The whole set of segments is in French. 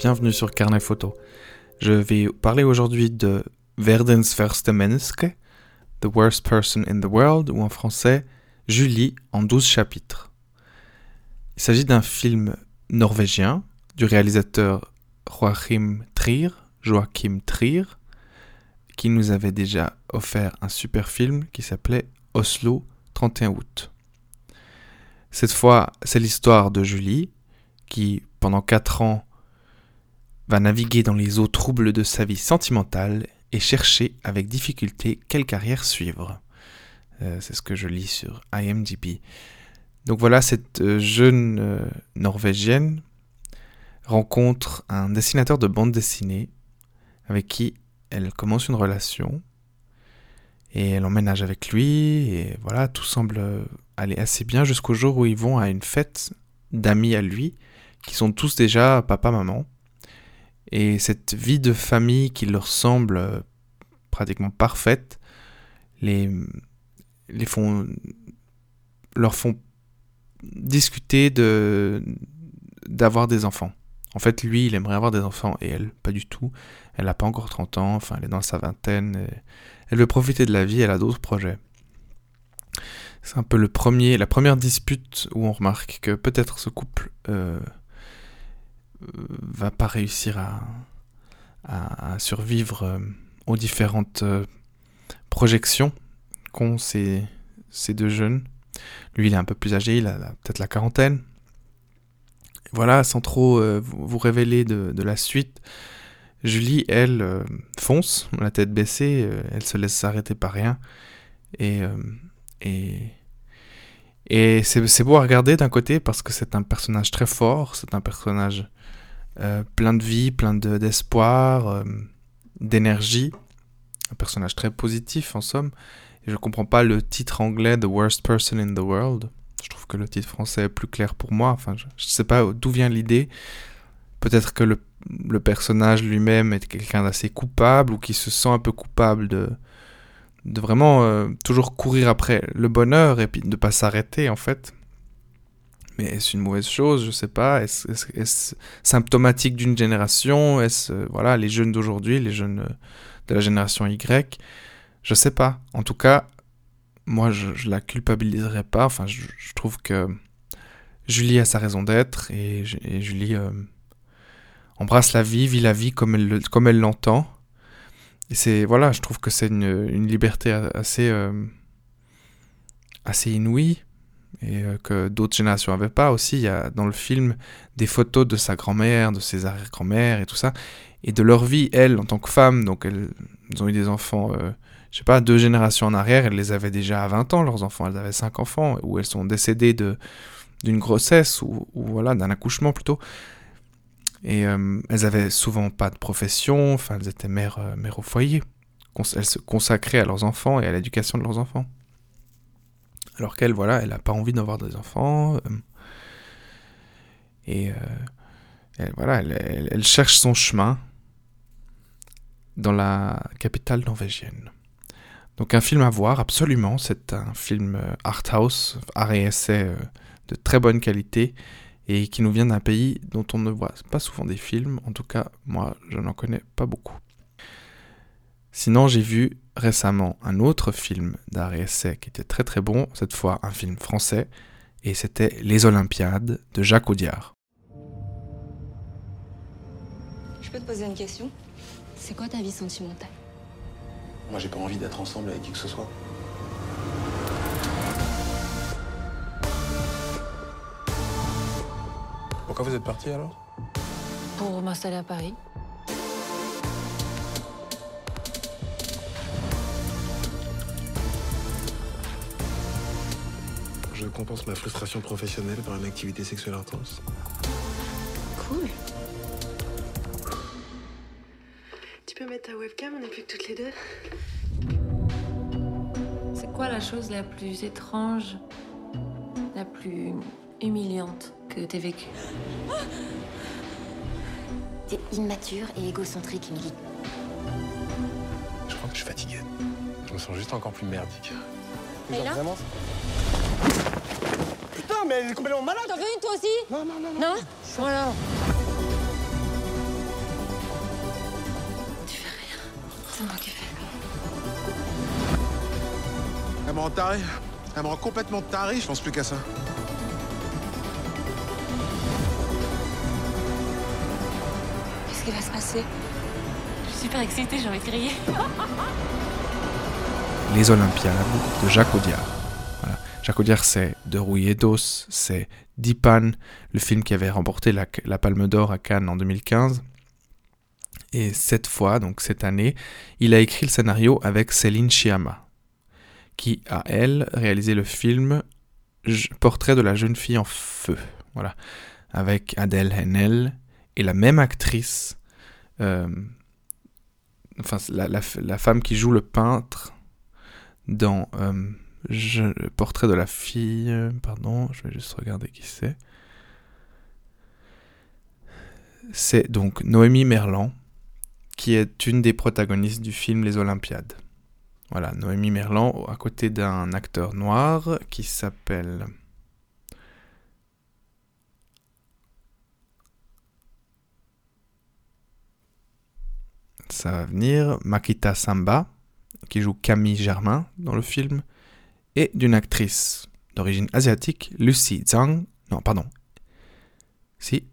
Bienvenue sur Carnet Photo. Je vais parler aujourd'hui de Verdensverste Menneske, The Worst Person in the World, ou en français Julie en 12 chapitres. Il s'agit d'un film norvégien du réalisateur Joachim Trier, Joachim Trier, qui nous avait déjà offert un super film qui s'appelait Oslo 31 août. Cette fois, c'est l'histoire de Julie qui, pendant 4 ans, va naviguer dans les eaux troubles de sa vie sentimentale et chercher avec difficulté quelle carrière suivre. Euh, c'est ce que je lis sur IMDb. Donc voilà, cette euh, jeune euh, Norvégienne rencontre un dessinateur de bande dessinée avec qui elle commence une relation et elle emménage avec lui et voilà, tout semble aller assez bien jusqu'au jour où ils vont à une fête d'amis à lui qui sont tous déjà papa-maman. Et cette vie de famille qui leur semble pratiquement parfaite les, les font, leur font discuter de d'avoir des enfants. En fait, lui, il aimerait avoir des enfants et elle, pas du tout. Elle n'a pas encore 30 ans, enfin, elle est dans sa vingtaine. elle veut profiter de la vie, elle a d'autres projets. C'est un peu le premier, la première dispute où on remarque que peut-être ce couple euh, va pas réussir à, survivre euh, aux différentes euh, projections qu'ont ces, ces deux jeunes. Lui, il est un peu plus âgé, il a peut-être la quarantaine. Voilà, sans trop euh, vous révéler de, la suite, Julie, elle, euh, fonce, la tête baissée, euh, elle se laisse s'arrêter par rien. Et c'est beau à regarder d'un côté parce que c'est un personnage très fort, c'est un personnage plein de vie, plein d'espoir, d'énergie, un personnage très positif en somme. Et je comprends pas le titre anglais The Worst Person in the World. Je trouve que le titre français est plus clair pour moi. Enfin, je, ne sais pas d'où vient l'idée. Peut-être que le, personnage lui-même est quelqu'un d'assez coupable ou qui se sent un peu coupable de, vraiment euh, toujours courir après le bonheur et puis de ne pas s'arrêter en fait. Mais est-ce une mauvaise chose? Je sais pas. Est-ce symptomatique d'une génération? Est-ce euh, voilà les jeunes d'aujourd'hui, les jeunes euh, de la génération Y? Je sais pas. En tout cas, moi, je, je la culpabiliserai pas. Enfin, je, trouve que Julie a sa raison d'être et, Julie euh, embrasse la vie, vit la vie comme elle, elle l'entend. C'est voilà, je trouve que c'est une, liberté assez euh, assez inouïe et euh, que d'autres générations n'avaient pas aussi. Il y a dans le film des photos de sa grand-mère, de ses arrière-grand-mères et tout ça, et de leur vie, elles, en tant que femmes. Donc elles, ont eu des enfants je sais pas, deux générations en arrière, elles les avaient déjà à 20 ans, leurs enfants. Elles avaient cinq enfants, ou elles sont décédées de, d'une grossesse, ou, voilà, d'un accouchement plutôt. Et euh, elles avaient souvent pas de profession, enfin, elles étaient mères, euh, mères au foyer. Elles se consacraient à leurs enfants et à l'éducation de leurs enfants. Alors qu'elle, voilà, elle n'a pas envie d'avoir des enfants. Euh, et voilà, elle cherche son chemin dans la capitale norvégienne. Donc un film à voir, absolument. C'est un film euh, art house, art et essai euh, de très bonne qualité et qui nous vient d'un pays dont on ne voit pas souvent des films. En tout cas, moi, je n'en connais pas beaucoup. Sinon, j'ai vu récemment un autre film d'art et essai qui était très très bon, cette fois un film français, et c'était Les Olympiades de Jacques Audiard. Je peux te poser une question? C'est quoi ta vie sentimentale? Moi, j'ai pas envie d'être ensemble avec qui que ce soit. Pourquoi vous êtes parti alors? Pour m'installer à Paris. Je compense ma frustration professionnelle par une activité sexuelle intense. Webcam, on n'est plus que toutes les deux. C'est quoi la chose la plus étrange, la plus humiliante que t'aies vécue? T'es immature et égocentrique, Emily. Je crois que je suis fatigué. Je me sens juste encore plus merdique. Et là? Vraiment? Putain, mais elle est complètement malade T'en veux une toi aussi? Non, non, non, non. Non? Voilà. Me rend taré. Elle me rend complètement taré, je pense plus qu'à ça. Qu'est-ce qui va se passer? Je suis super excitée, j'ai envie de crier. Les Olympiades de Jacques Audiard. Voilà. Jacques Audiard, c'est De Rouillé d'Os, c'est Dipan, le film qui avait remporté la, la Palme d'Or à Cannes en 2015. Et cette fois, donc cette année, il a écrit le scénario avec Céline Sciamma, qui a, elle, réalisé le film Portrait de la jeune fille en feu. Voilà. Avec Adèle Haenel et la même actrice, euh, enfin, la, femme qui joue le peintre dans euh, portrait de la fille. Pardon, je vais juste regarder qui c'est. C'est donc Noémie Merlan, qui est une des protagonistes du film Les Olympiades. Voilà, Noémie Merlan, à côté d'un acteur noir qui s'appelle. Ça va venir. Makita Samba, qui joue Camille Germain dans le film, et d'une actrice d'origine asiatique, Lucy Zhang, non, pardon, si,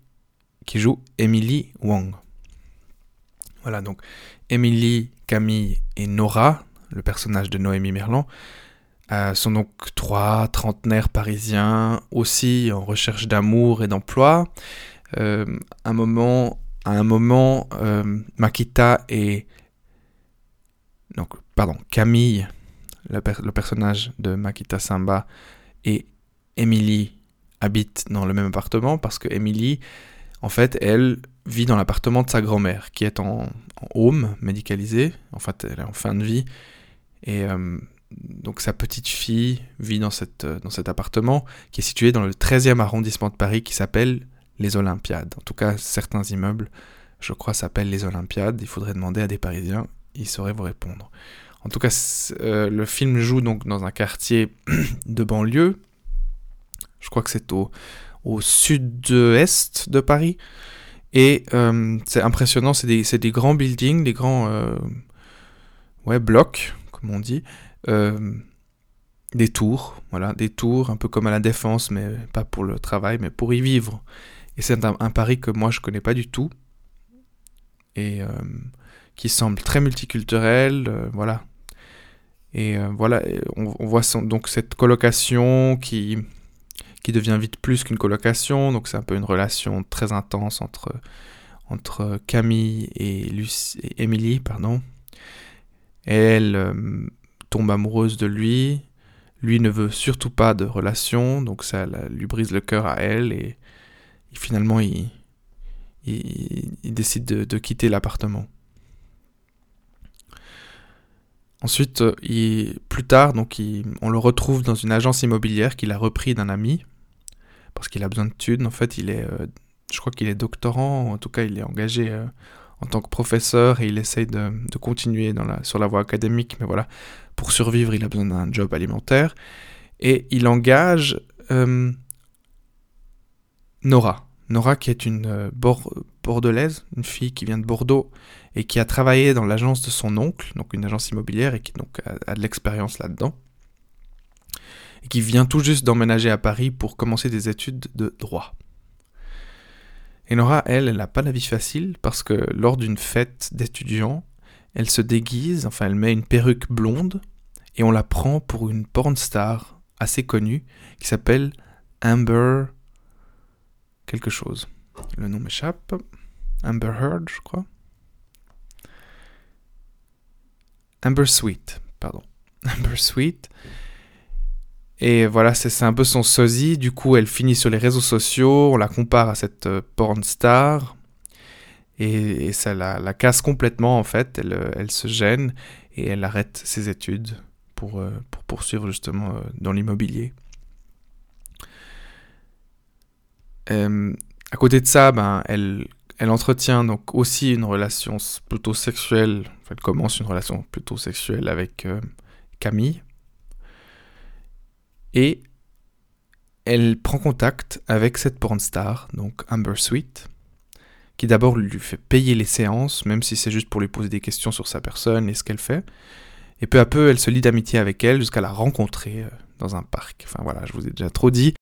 qui joue Emily Wang. Voilà, donc Emily, Camille et Nora, le personnage de Noémie Merlan, euh, sont donc trois trentenaires parisiens, aussi en recherche d'amour et d'emploi. Euh, un moment, à un moment, euh, Makita et donc, pardon, Camille, le, per- le personnage de Makita Samba, et Emily habitent dans le même appartement parce que Emily, en fait, elle vit dans l'appartement de sa grand-mère qui est en, en home médicalisé. En fait, elle est en fin de vie. Et euh, donc, sa petite fille vit dans, cette, euh, dans cet appartement qui est situé dans le 13e arrondissement de Paris qui s'appelle les Olympiades. En tout cas, certains immeubles, je crois, s'appellent les Olympiades. Il faudrait demander à des Parisiens il saurait vous répondre. En tout cas, euh, le film joue donc dans un quartier de banlieue. Je crois que c'est au, au sud-est de Paris. Et c'est impressionnant, c'est des, des grands buildings, des grands ouais, blocs, comme on dit. Euh, des tours, voilà, des tours, un peu comme à la défense, mais pas pour le travail, mais pour y vivre. Et c'est un, un Paris que moi je connais pas du tout. Et euh, qui semble très multiculturel, euh, voilà. Et voilà, on, voit donc cette colocation qui, qui devient vite plus qu'une colocation, donc c'est un peu une relation très intense entre, entre Camille et, Lucie, et Emily, pardon. Elle euh, tombe amoureuse de lui, lui ne veut surtout pas de relation, donc ça lui brise le cœur à elle, et, finalement il, décide de- quitter l'appartement. Ensuite, euh, plus tard, donc, on le retrouve dans une agence immobilière qu'il a repris d'un ami parce qu'il a besoin de thunes. En fait, il est, euh, je crois qu'il est doctorant, en tout cas, il est engagé en tant que professeur et il essaye de, continuer sur la voie académique. Mais voilà, pour survivre, il a besoin d'un job alimentaire et il engage euh, Nora. Nora, qui est une euh, bor- bordelaise, une fille qui vient de Bordeaux et qui a travaillé dans l'agence de son oncle, donc une agence immobilière, et qui a, a de l'expérience là-dedans, et qui vient tout juste d'emménager à Paris pour commencer des études de droit. Et Nora, elle, elle n'a pas la vie facile parce que lors d'une fête d'étudiants, elle se déguise, enfin elle met une perruque blonde, et on la prend pour une porn star assez connue qui s'appelle Amber quelque chose. Le nom m'échappe. Amber Heard, je crois. Amber Sweet, pardon. Amber Sweet. Et voilà, c'est un peu son sosie. Du coup, elle finit sur les réseaux sociaux. On la compare à cette euh, porn star. Et, ça la, casse complètement, en fait. Elle, euh, elle se gêne et elle arrête ses études pour, euh, pour poursuivre justement dans l'immobilier. À côté de ça, ben, elle, entretient donc aussi une relation plutôt sexuelle. Elle commence une relation plutôt sexuelle avec Camille. Et elle prend contact avec cette porn star, donc Amber Sweet, qui d'abord lui fait payer les séances, même si c'est juste pour lui poser des questions sur sa personne et ce qu'elle fait. Et peu à peu, elle se lie d'amitié avec elle jusqu'à la rencontrer euh, dans un parc. Enfin voilà, je vous ai déjà trop dit.